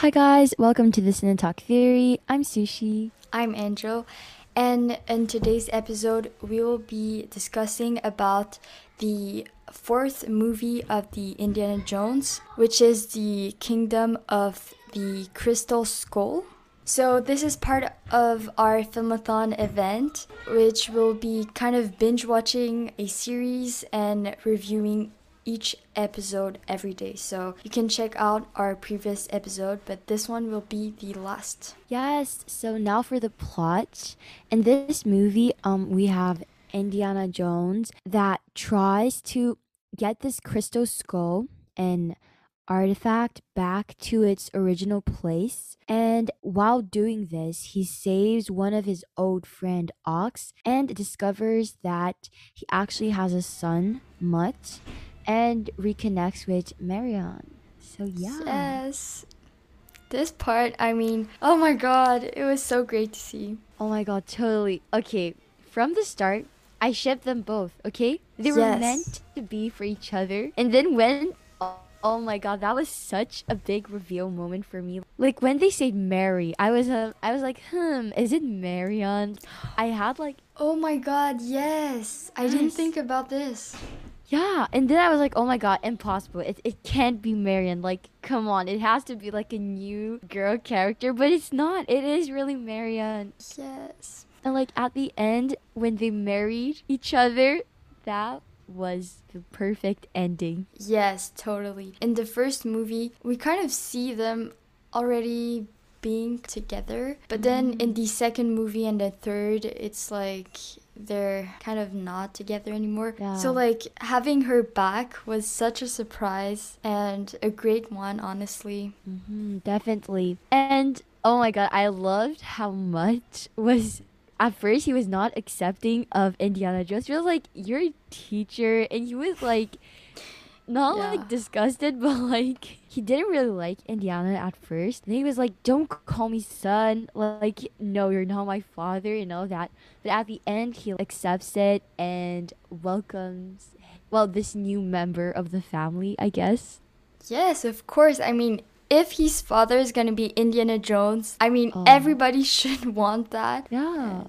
Hi guys, welcome to the and Talk Theory. I'm Sushi. I'm Angel, and in today's episode, we will be discussing about the fourth movie of the Indiana Jones, which is the Kingdom of the Crystal Skull. So this is part of our filmathon event, which will be kind of binge watching a series and reviewing each episode every day. So you can check out our previous episode, but this one will be the last. Yes, so now for the plot. In this movie, um we have Indiana Jones that tries to get this crystal skull and artifact back to its original place. And while doing this, he saves one of his old friend Ox and discovers that he actually has a son, Mutt, and reconnects with Marion. So yeah. Yes. This part, I mean, oh my god, it was so great to see. Oh my god, totally. Okay, from the start, I shipped them both, okay? They were Yes. meant to be for each other. And then when oh, oh my god, that was such a big reveal moment for me. Like when they said Mary, I was uh, I was like, "Hmm, is it Marion?" I had like Oh my god, yes. I didn't think about this. Yeah, and then I was like, "Oh my god, impossible. It it can't be Marion. Like, come on. It has to be like a new girl character, but it's not. It is really Marion." Yes. And like at the end, when they married each other, that was the perfect ending. Yes, totally. In the first movie, we kind of see them already being together, but then Mm-hmm. in the second movie and the third, it's like they're kind of not together anymore. Yeah. So like having her back was such a surprise and a great one, honestly. hmm definitely. And oh my god, I loved how much was. At first, he was not accepting of Indiana Jones. He was like, "You're a teacher," and he was like, not Yeah. like disgusted, but like he didn't really like Indiana at first. And he was like, "Don't call me son." Like, no, you're not my father, and all that. But at the end, he accepts it and welcomes, well, this new member of the family, I guess. Yes, of course. I mean, if his father is gonna be Indiana Jones, I mean, Oh. everybody should want that. Yeah.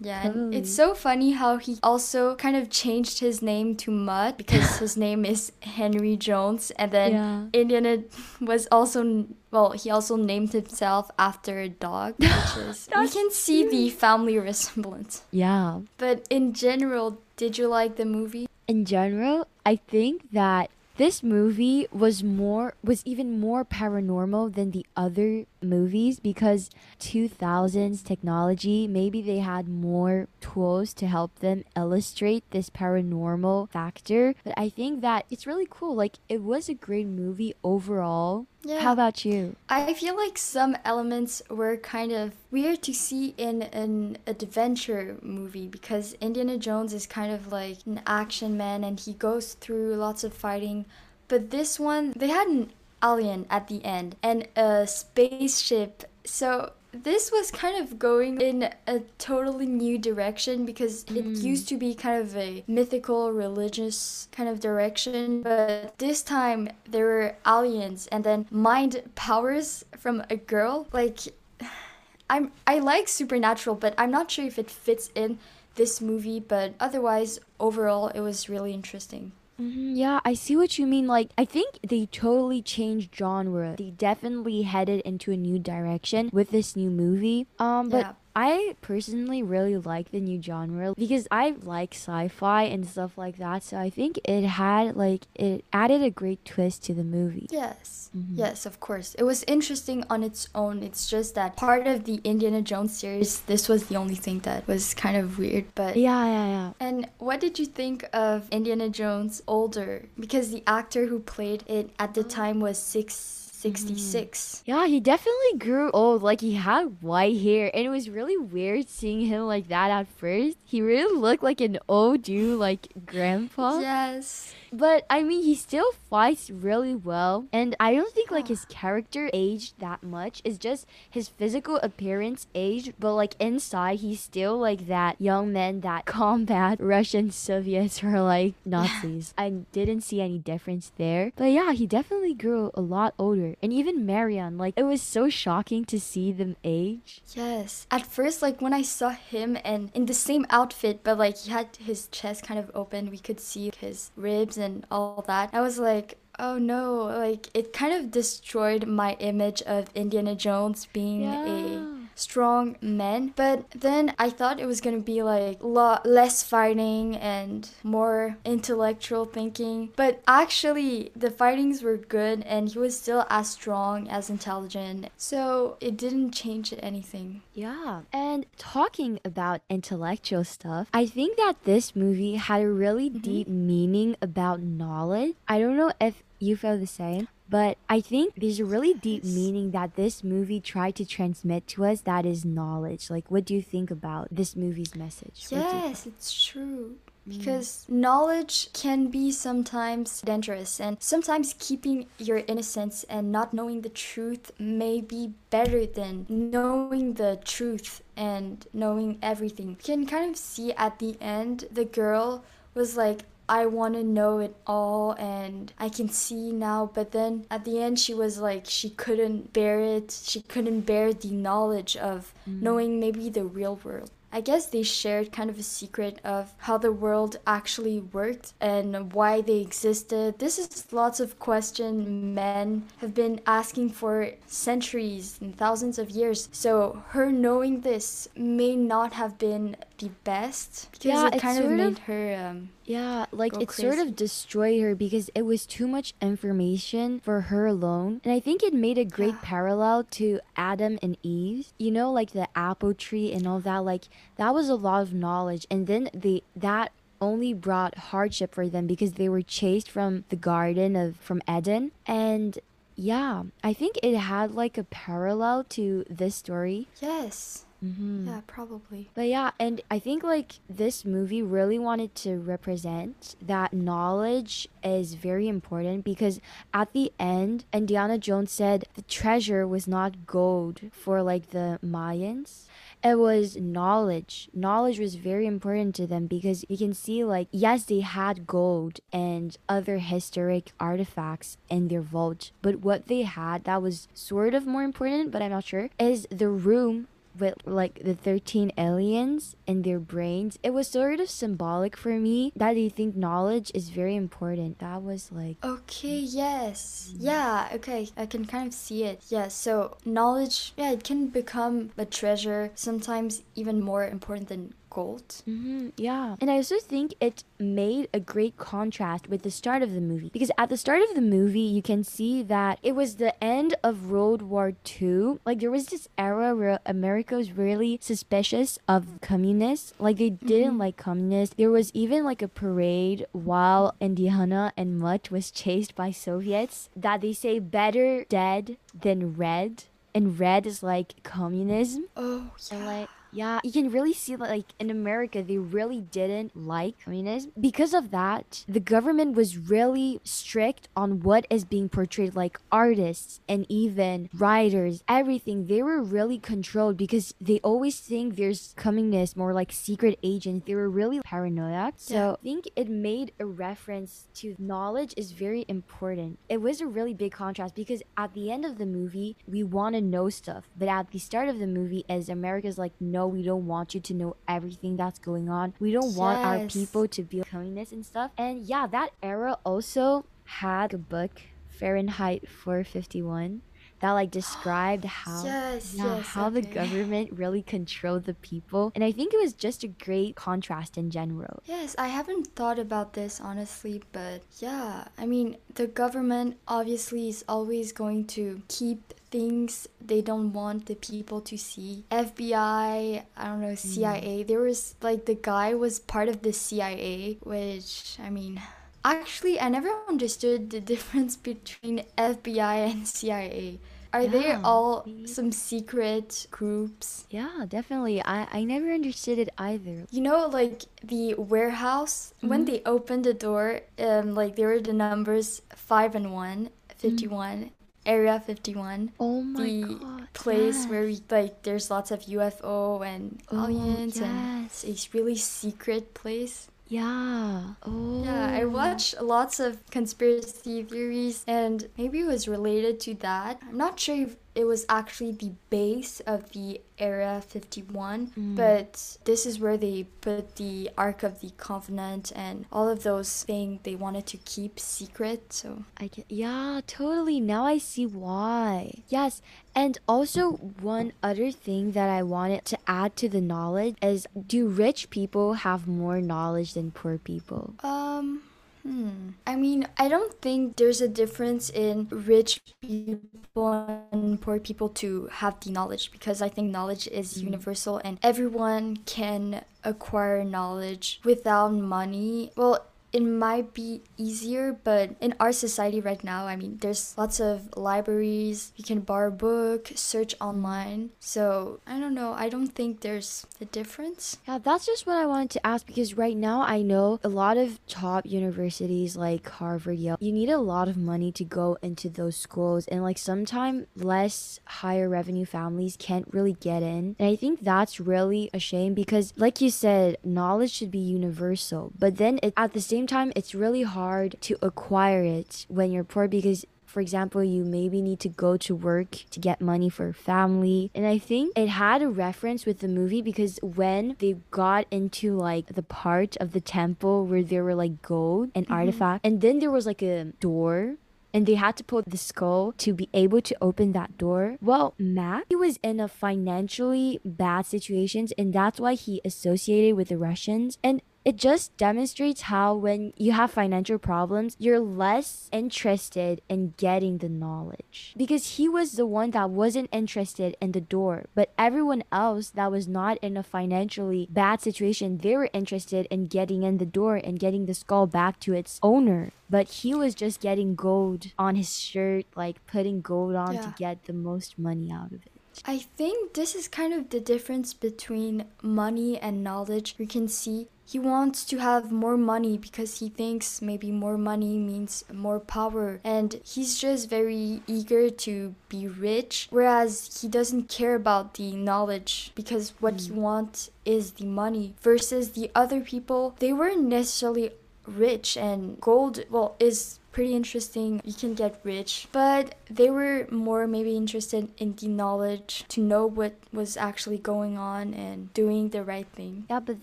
Yeah, and it's so funny how he also kind of changed his name to Mutt because his name is Henry Jones, and then Yeah. Indiana was also well, he also named himself after a dog, which is we can see the family resemblance. Yeah. But in general, did you like the movie? in general, I think that this movie was more was even more paranormal than the other movies because 2000s technology maybe they had more tools to help them illustrate this paranormal factor but i think that it's really cool like it was a great movie overall Yeah. how about you I feel like some elements were kind of weird to see in an adventure movie because Indiana Jones is kind of like an action man and he goes through lots of fighting. But this one, they had an alien at the end and a spaceship. So this was kind of going in a totally new direction because it hmm. used to be kind of a mythical religious kind of direction but this time there were aliens and then mind powers from a girl. Like i'm i like supernatural but i'm not sure if it fits in this movie but otherwise overall it was really interesting Mhm, Yeah, I see what you mean. Like, I think they totally changed genre. They definitely headed into a new direction with this new movie. Um, but Yeah. I personally really like the new genre because I like sci-fi and stuff like that. So I think it had like it added a great twist to the movie. Yes. Mhm. Yes, of course. It was interesting on its own. It's just that part of the Indiana Jones series, this was the only thing that was kind of weird. But Yeah, yeah, yeah. And what did you think of Indiana Jones older? Because the actor who played it at the time was six, 66. Mm. Yeah, he definitely grew old. Like he had white hair, and it was really weird seeing him like that at first. He really looked like an old dude, like grandpa. Yes. But I mean, he still fights really well, and I don't think like his character aged that much. It's just his physical appearance aged, but like inside, he's still like that young man that combat Russian Soviets or like Nazis. I didn't see any difference there, but yeah, he definitely grew a lot older, and even Marion, like it was so shocking to see them age. Yes. At first, like when I saw him and in the same outfit, but like he had his chest kind of open, we could see his ribs and all that. I was like, oh no, like it kind of destroyed my image of Indiana Jones being Yeah. a strong men. But then I thought it was gonna be like lot less fighting and more intellectual thinking. But actually, the fightings were good, and he was still as strong as intelligent. So it didn't change anything. Yeah. And talking about intellectual stuff, I think that this movie had a really mm-hmm. deep meaning about knowledge. I don't know if you feel the same. But I think there's a really deep meaning that this movie tried to transmit to us that is knowledge. Like, what do you think about this movie's message? What do you- Yes, it's true. Mm. Because knowledge can be sometimes dangerous, and sometimes keeping your innocence and not knowing the truth may be better than knowing the truth and knowing everything. You can kind of see at the end, the girl was like, I want to know it all and I can see now. But then at the end, she was like, she couldn't bear it. She couldn't bear the knowledge of knowing maybe the real world. I guess they shared kind of a secret of how the world actually worked and why they existed. This is lots of question men have been asking for centuries and thousands of years. So her knowing this may not have been the best because Yeah, it kind of sort of- made her um Yeah, like Go it sort of destroyed her because it was too much information for her alone. And I think it made a great Yeah. parallel to Adam and Eve. You know, like the apple tree and all that. Like that was a lot of knowledge. And then the that only brought hardship for them because they were chased from the garden of from Eden. And yeah, I think it had like a parallel to this story. yes. Mm-hmm. Yeah, probably. But yeah, and I think like this movie really wanted to represent that knowledge is very important because at the end, Indiana Jones said the treasure was not gold for like the Mayans. It was knowledge. Knowledge was very important to them because you can see, like, yes, they had gold and other historic artifacts in their vault, but what they had that was sort of more important, but I'm not sure, is the room with like the 13 aliens in their brains it was sort of symbolic for me that they think knowledge is very important that was like Okay, yes. Yeah, okay. I can kind of see it. Yeah, so knowledge, yeah, it can become a treasure, sometimes even more important than gold. hmm yeah. And I also think it made a great contrast with the start of the movie. Because at the start of the movie, you can see that it was the end of World War II. Like, there was this era where America was really suspicious of communists. Like, they didn't like communists. There was even like a parade while Indiana and Mutt was chased by Soviets that they say better dead than red. And red is like communism. Oh, And yeah. like yeah, you can really see that like in America they really didn't like communism. Because of that, the government was really strict on what is being portrayed like artists and even writers, everything. They were really controlled because they always think there's communists more like secret agents. They were really paranoid. So Yeah. I think it made a reference to knowledge is very important. It was a really big contrast because at the end of the movie, we want to know stuff. But at the start of the movie, as America's like, no, we don't want you to know everything that's going on. We don't want our people to be communists and stuff. And yeah, that era also had a book, Fahrenheit 451, that like described how Yes, yeah, yes, how the government really controlled the people. And I think it was just a great contrast in general. Yes, I haven't thought about this honestly, but yeah, I mean, the government obviously is always going to keep things they don't want the people to see. FBI, I don't know, CIA. There was like the guy was part of the CIA, which I mean, actually, I never understood the difference between FBI and CIA. Are they all some secret groups? Yeah, definitely. I I never understood it either. You know, like the warehouse, when Mhm. they opened the door, um, like there were the numbers 5 and 1, Mm-hmm. 51, Area 51. Oh my the god. place where we like there's lots of UFO and Oh, aliens and yes. it's a really secret place. Yeah. Oh. Yeah, I oh. watched lots of conspiracy theories and maybe it was related to that. I'm not sure if it was actually the base of the Area 51, Mm. but this is where they put the Ark of the Covenant and all of those things they wanted to keep secret. So, I get, yeah, totally. Now I see why. Yes, and also one other thing that I wanted to add to the knowledge is do rich people have more knowledge than poor people? um, Hmm. I mean, I don't think there's a difference in rich people and poor people to have the knowledge because I think knowledge is Mm. universal and everyone can acquire knowledge without money. Well, it might be easier, but in our society right now, I mean, there's lots of libraries. You can borrow a book, search online. So I don't know. I don't think there's a difference. Yeah, that's just what I wanted to ask because right now I know a lot of top universities like Harvard, Yale, you need a lot of money to go into those schools and like sometimes less higher revenue families can't really get in. And I think that's really a shame because like you said, knowledge should be universal. But then it, at the same time it's really hard to acquire it when you're poor because for example, you maybe need to go to work to get money for family. And I think it had a reference with the movie because when they got into like the part of the temple where there were like gold and mm-hmm. artifact, and then there was like a door and they had to pull the skull to be able to open that door. Well, Mac, he was in a financially bad situations and that's why he associated with the Russians. And it just demonstrates how when you have financial problems, you're less interested in getting the knowledge. Because he was the one that wasn't interested in the door, but everyone else that was not in a financially bad situation, they were interested in getting in the door and getting the skull back to its owner. But he was just getting gold on his shirt, like putting gold on to get the most money out of it. I think this is kind of the difference between money and knowledge. We can see he wants to have more money because he thinks maybe more money means more power. And he's just very eager to be rich whereas he doesn't care about the knowledge because what he hmm. wants is the money versus the other people. They weren't necessarily rich and gold well is pretty interesting you can get rich but they were more maybe interested in the knowledge to know what was actually going on and doing the right thing Yeah, but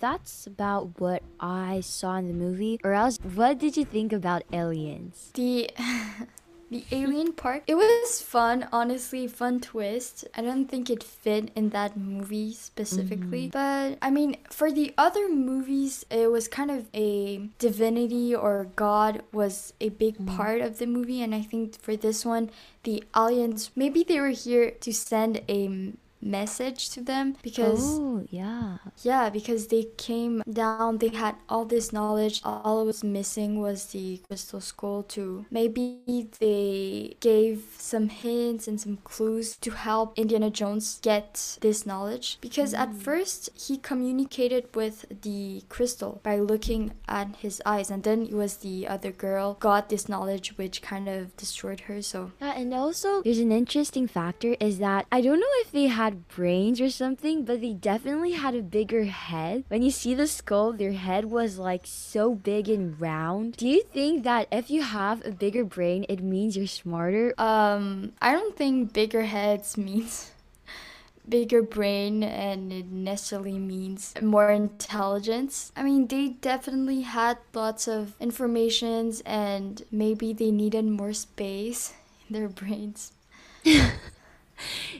that's about what I saw in the movie. Or else, what did you think about aliens? the the alien part it was fun honestly fun twist. I don't think it fit in that movie specifically mm-hmm. but i mean for the other movies it was kind of a divinity or god was a big mm. part of the movie and i think for this one the aliens maybe they were here to send a message to them because Oh, yeah. yeah, because they came down, they had all this knowledge. All it was missing was the crystal skull to maybe they gave some hints and some clues to help Indiana Jones get this knowledge. Because at mm. first he communicated with the crystal by looking at his eyes, and then it was the other girl got this knowledge which kind of destroyed her. So Yeah, and also there's an interesting factor is that I don't know if they had brains or something, but they definitely had a bigger head. When you see the skull, their head was like so big and round. Do you think that if you have a bigger brain, it means you're smarter? Um, I don't think bigger heads means bigger brain and it necessarily means more intelligence. I mean, they definitely had lots of informations and maybe they needed more space in their brains.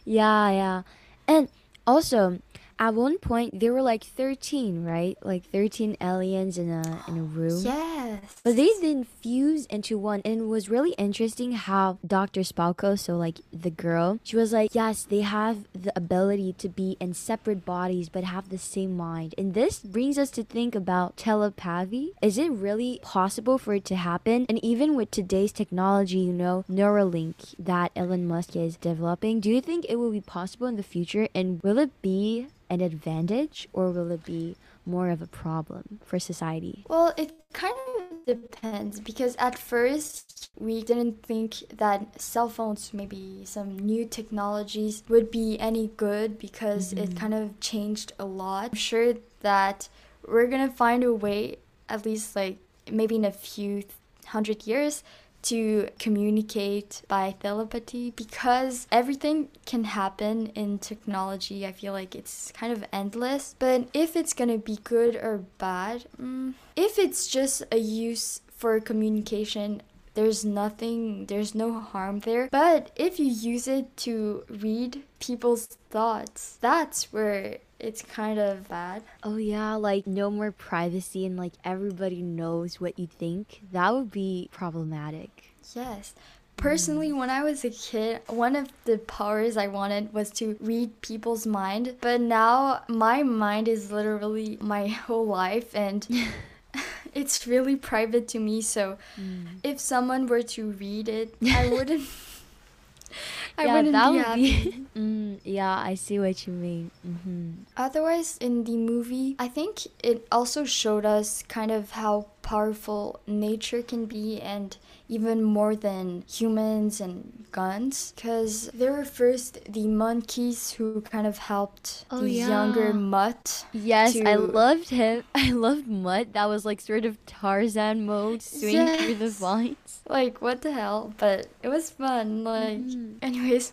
Yeah, yeah. And also, at one point there were like 13, right? Like 13 aliens in a in a room. Yes. But they then fused into one, and it was really interesting how Dr. Spalko, so like the girl, she was like, yes, they have the ability to be in separate bodies but have the same mind. And this brings us to think about telepathy. Is it really possible for it to happen? And even with today's technology, you know, Neuralink that Elon Musk is developing, do you think it will be possible in the future? And will it be an advantage or will it be more of a problem for society? Well, it kind of depends because at first we didn't think that cell phones, maybe some new technologies, would be any good because mm-hmm. it kind of changed a lot. I'm sure that we're gonna find a way, at least like maybe in a few hundred years, to communicate by telepathy because everything can happen in technology. I feel like it's kind of endless. But if it's gonna be good or bad, mm, if it's just a use for communication, there's nothing, there's no harm there. But if you use it to read people's thoughts, that's where it's kind of bad. Oh yeah, like no more privacy and like everybody knows what you think. That would be problematic. Yes. Personally, when I was a kid, one of the powers I wanted was to read people's mind. But now my mind is literally my whole life and it's really private to me. So mm. if someone were to read it, I wouldn't. I yeah, wouldn't that be would happy. Be, mm, yeah, I see what you mean. Mm-hmm. Otherwise, in the movie, I think it also showed us kind of how powerful nature can be and even more than humans and guns because there were first the monkeys who kind of helped oh, the yeah. younger mutt yes to... i loved him i loved mutt that was like sort of tarzan mode swinging yes. through the vines like what the hell but it was fun like mm. anyways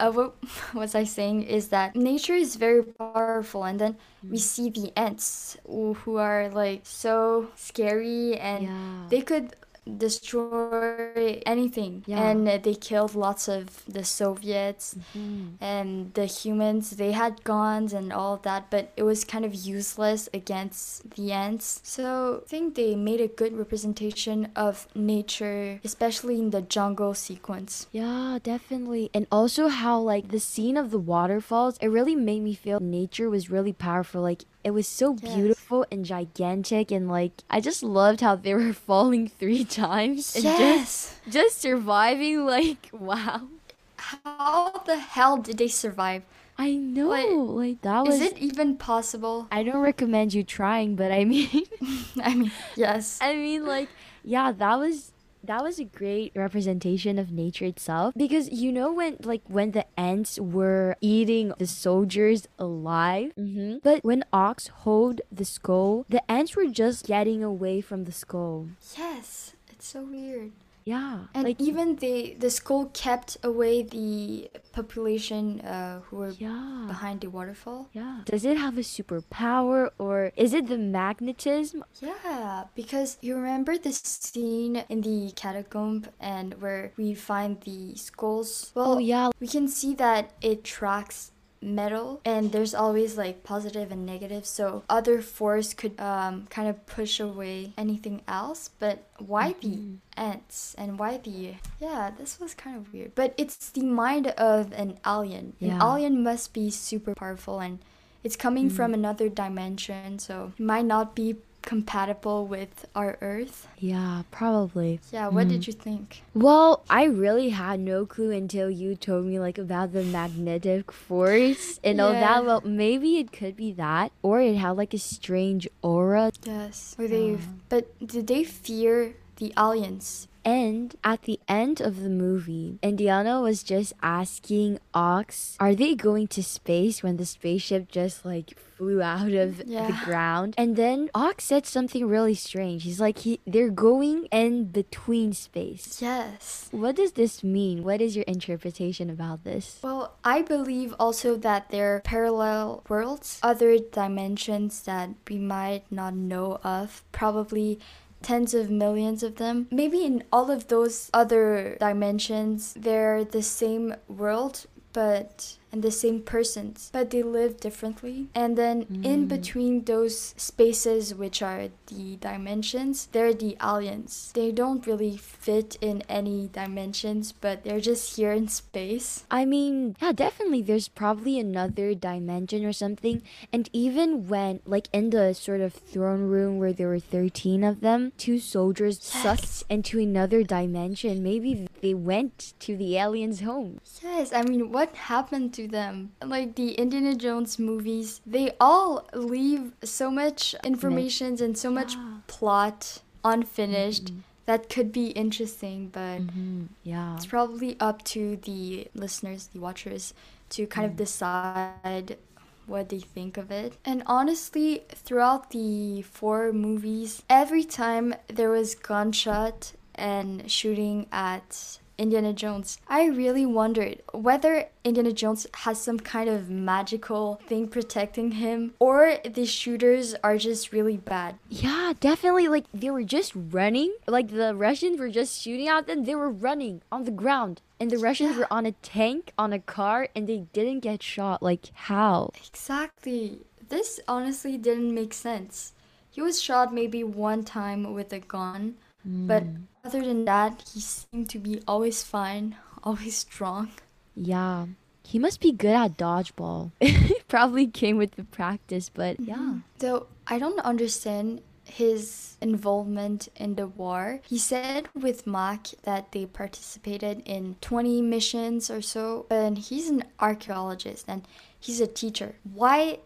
uh, what was I saying is that nature is very powerful, and then mm. we see the ants who are like so scary, and yeah. they could destroy anything. Yeah. and they killed lots of the soviets mm-hmm. and the humans. They had guns and all that but it was kind of useless against the ants. So i think they made a good representation of nature especially in the jungle sequence. Yeah definitely. And also how like the scene of the waterfalls it really made me feel nature was really powerful. Like it was so yes. beautiful and gigantic, and like I just loved how they were falling three times and yes. just just surviving. Like wow, how the hell did they survive? I know, like, like that was. Is it even possible? I don't recommend you trying, but I mean, I mean, yes. I mean, like, yeah, that was that was a great representation of nature itself because you know when like when the ants were eating the soldiers alive mm-hmm. but when ox hold the skull the ants were just getting away from the skull yes it's so weird yeah. And like even the the school kept away the population uh, who were yeah. behind the waterfall. Yeah. Does it have a superpower or is it the magnetism? Yeah, because you remember the scene in the catacomb and where we find the skulls? Well, oh, yeah. We can see that it tracks metal and there's always like positive and negative so other force could um, kind of push away anything else but why mm-hmm. the ants and why the yeah this was kind of weird but it's the mind of an alien yeah. an alien must be super powerful and it's coming mm. from another dimension so it might not be compatible with our Earth? Yeah, probably. Yeah, what mm. did you think? Well, I really had no clue until you told me like about the magnetic force and yeah. all that. Well, maybe it could be that, or it had like a strange aura. Yes. Or they, but did they fear the aliens? And at the end of the movie, Indiana was just asking Ox, are they going to space when the spaceship just like flew out of yeah. the ground? And then Ox said something really strange. He's like, he, they're going in between space. Yes. What does this mean? What is your interpretation about this? Well, I believe also that they're parallel worlds, other dimensions that we might not know of. Probably tens of millions of them. Maybe in all of those other dimensions, they're the same world, but and the same persons, but they live differently. And then in mm. between those spaces, which are the dimensions, they're the aliens. They don't really fit in any dimensions, but they're just here in space. I mean, yeah, definitely there's probably another dimension or something. And even when, like, in the sort of throne room where there were 13 of them, two soldiers sucked into another dimension. Maybe they went to the aliens' home. Yes, I mean, what happened to them? Like the Indiana Jones movies, they all leave so much information and so much Yeah. plot unfinished that could be interesting, but Mm, yeah. it's probably up to the listeners, the watchers, to kind of decide what they think of it. And honestly, throughout the four movies, every time there was gunshot and shooting at Indiana Jones, I really wondered whether Indiana Jones has some kind of magical thing protecting him or the shooters are just really bad. Yeah, definitely. Like, they were just running. Like, the Russians were just shooting at them. They were running on the ground. And the Russians were on a tank, on a car, and they didn't get shot. Like, how? Exactly. This honestly didn't make sense. He was shot maybe one time with a gun, but mm. other than that, he seemed to be always fine, always strong. Yeah. He must be good at dodgeball. Probably came with the practice, but yeah. Mm-hmm. Though I don't understand his involvement in the war. He said with Mac that they participated in 20 missions or so, and he's an archaeologist and he's a teacher. Why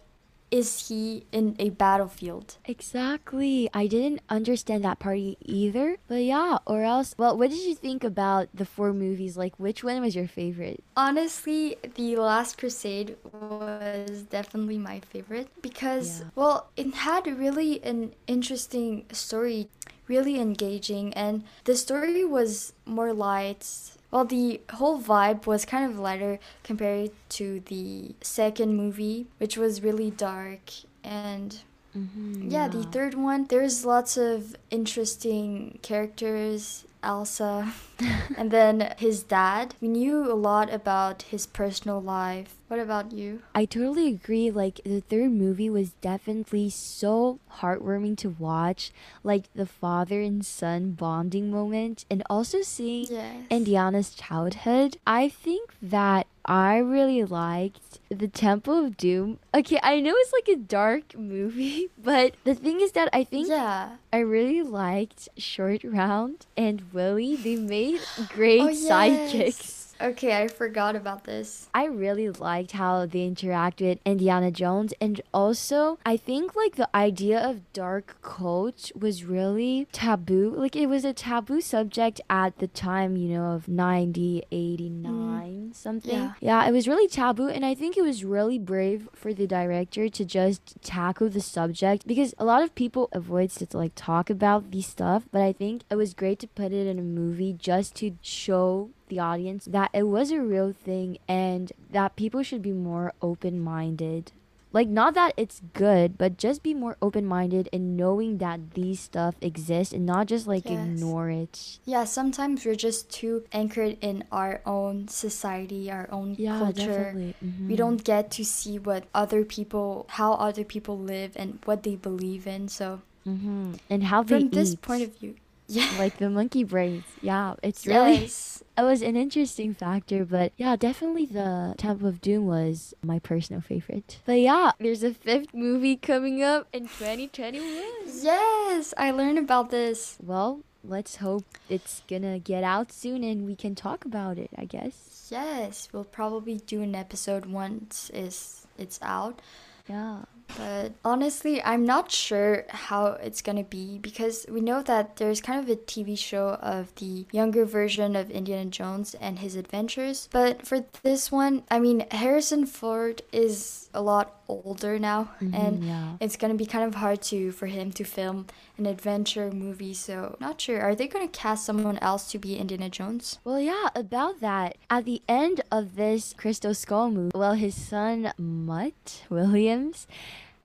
is he in a battlefield? Exactly. I didn't understand that part e- either. But yeah, or else, well, what did you think about the four movies? Like, which one was your favorite? Honestly, The Last Crusade was definitely my favorite because, Yeah. well, it had really an interesting story, really engaging, and the story was more light. Well, the whole vibe was kind of lighter compared to the second movie, which was really dark. And Mm-hmm, yeah, the third one, there's lots of interesting characters. Elsa, and then his dad. We knew a lot about his personal life. What about you? I totally agree. Like, the third movie was definitely so heartwarming to watch. Like, the father and son bonding moment, and also seeing Yes. Indiana's childhood. I think that I really liked the Temple of Doom. Okay, I know it's like a dark movie, but the thing is that I think yeah. I really liked Short Round and Willie. They made great Oh, sidekicks. yes. Okay, I forgot about this. I really liked how they interact with Indiana Jones and also I think like the idea of dark cult was really taboo. Like it was a taboo subject at the time, you know, of 90, 89, mm-hmm. something. Yeah. yeah, it was really taboo and I think it was really brave for the director to just tackle the subject because a lot of people avoid to like talk about these stuff, but I think it was great to put it in a movie just to show the audience that it was a real thing and that people should be more open minded. Like, not that it's good, but just be more open minded and knowing that these stuff exist and not just like Yes. ignore it. Yeah, sometimes we're just too anchored in our own society, our own Yeah, culture. definitely. Mhm. We don't get to see what other people, how other people live and what they believe in. So, hmm And how they from this point of view, yeah. like the monkey brains. Yeah, it's really yes. it was an interesting factor, but yeah, definitely the Temple of Doom was my personal favorite. But yeah, there's a fifth movie coming up in 2021. Yes, I learned about this. Well, let's hope it's gonna get out soon and we can talk about it, I guess. Yes, we'll probably do an episode once is it's out. Yeah. But honestly, I'm not sure how it's gonna be because we know that there's kind of a TV show of the younger version of Indiana Jones and his adventures. But for this one, I mean, Harrison Ford is a lot older now, and Mhm, yeah. it's gonna be kind of hard to for him to film an adventure movie. So not sure. Are they gonna cast someone else to be Indiana Jones? Well, yeah, about that. At the end of this Crystal Skull movie, well, his son, Mutt Williams,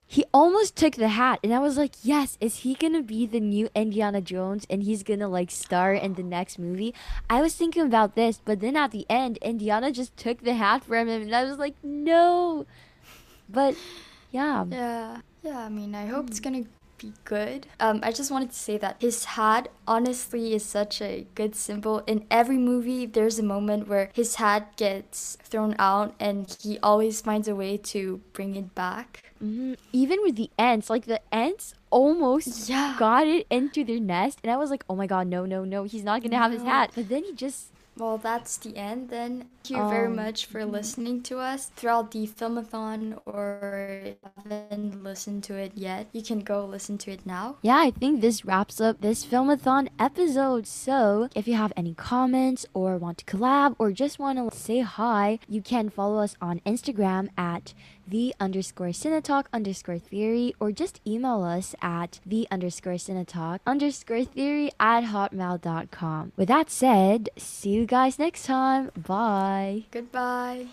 he almost took the hat and i was like yes is he gonna be the new indiana jones and he's gonna like star in the next movie? I was thinking about this but then at the end indiana just took the hat from him and i was like no. But yeah. Yeah. Yeah, I mean, I hope it's gonna be good. Um, I just wanted to say that his hat honestly is such a good symbol. In every movie, there's a moment where his hat gets thrown out and he always finds a way to bring it back. Mhm. even with the ants like the ants almost Yeah. got it into their nest and i was like oh my god no no no he's not gonna have his hat but then he just Well, that's the end then. Thank you very Um, much for listening to us throughout the filmathon or if you haven't listened to it yet. You can go listen to it now. yeah, I think this wraps up this filmathon episode. So, if you have any comments or want to collab or just want to say hi, you can follow us on Instagram at the underscore cinetalk underscore theory or just email us at the underscore cinetalk underscore theory at hotmail.com. With that said, see you guys next time. Bye. Goodbye.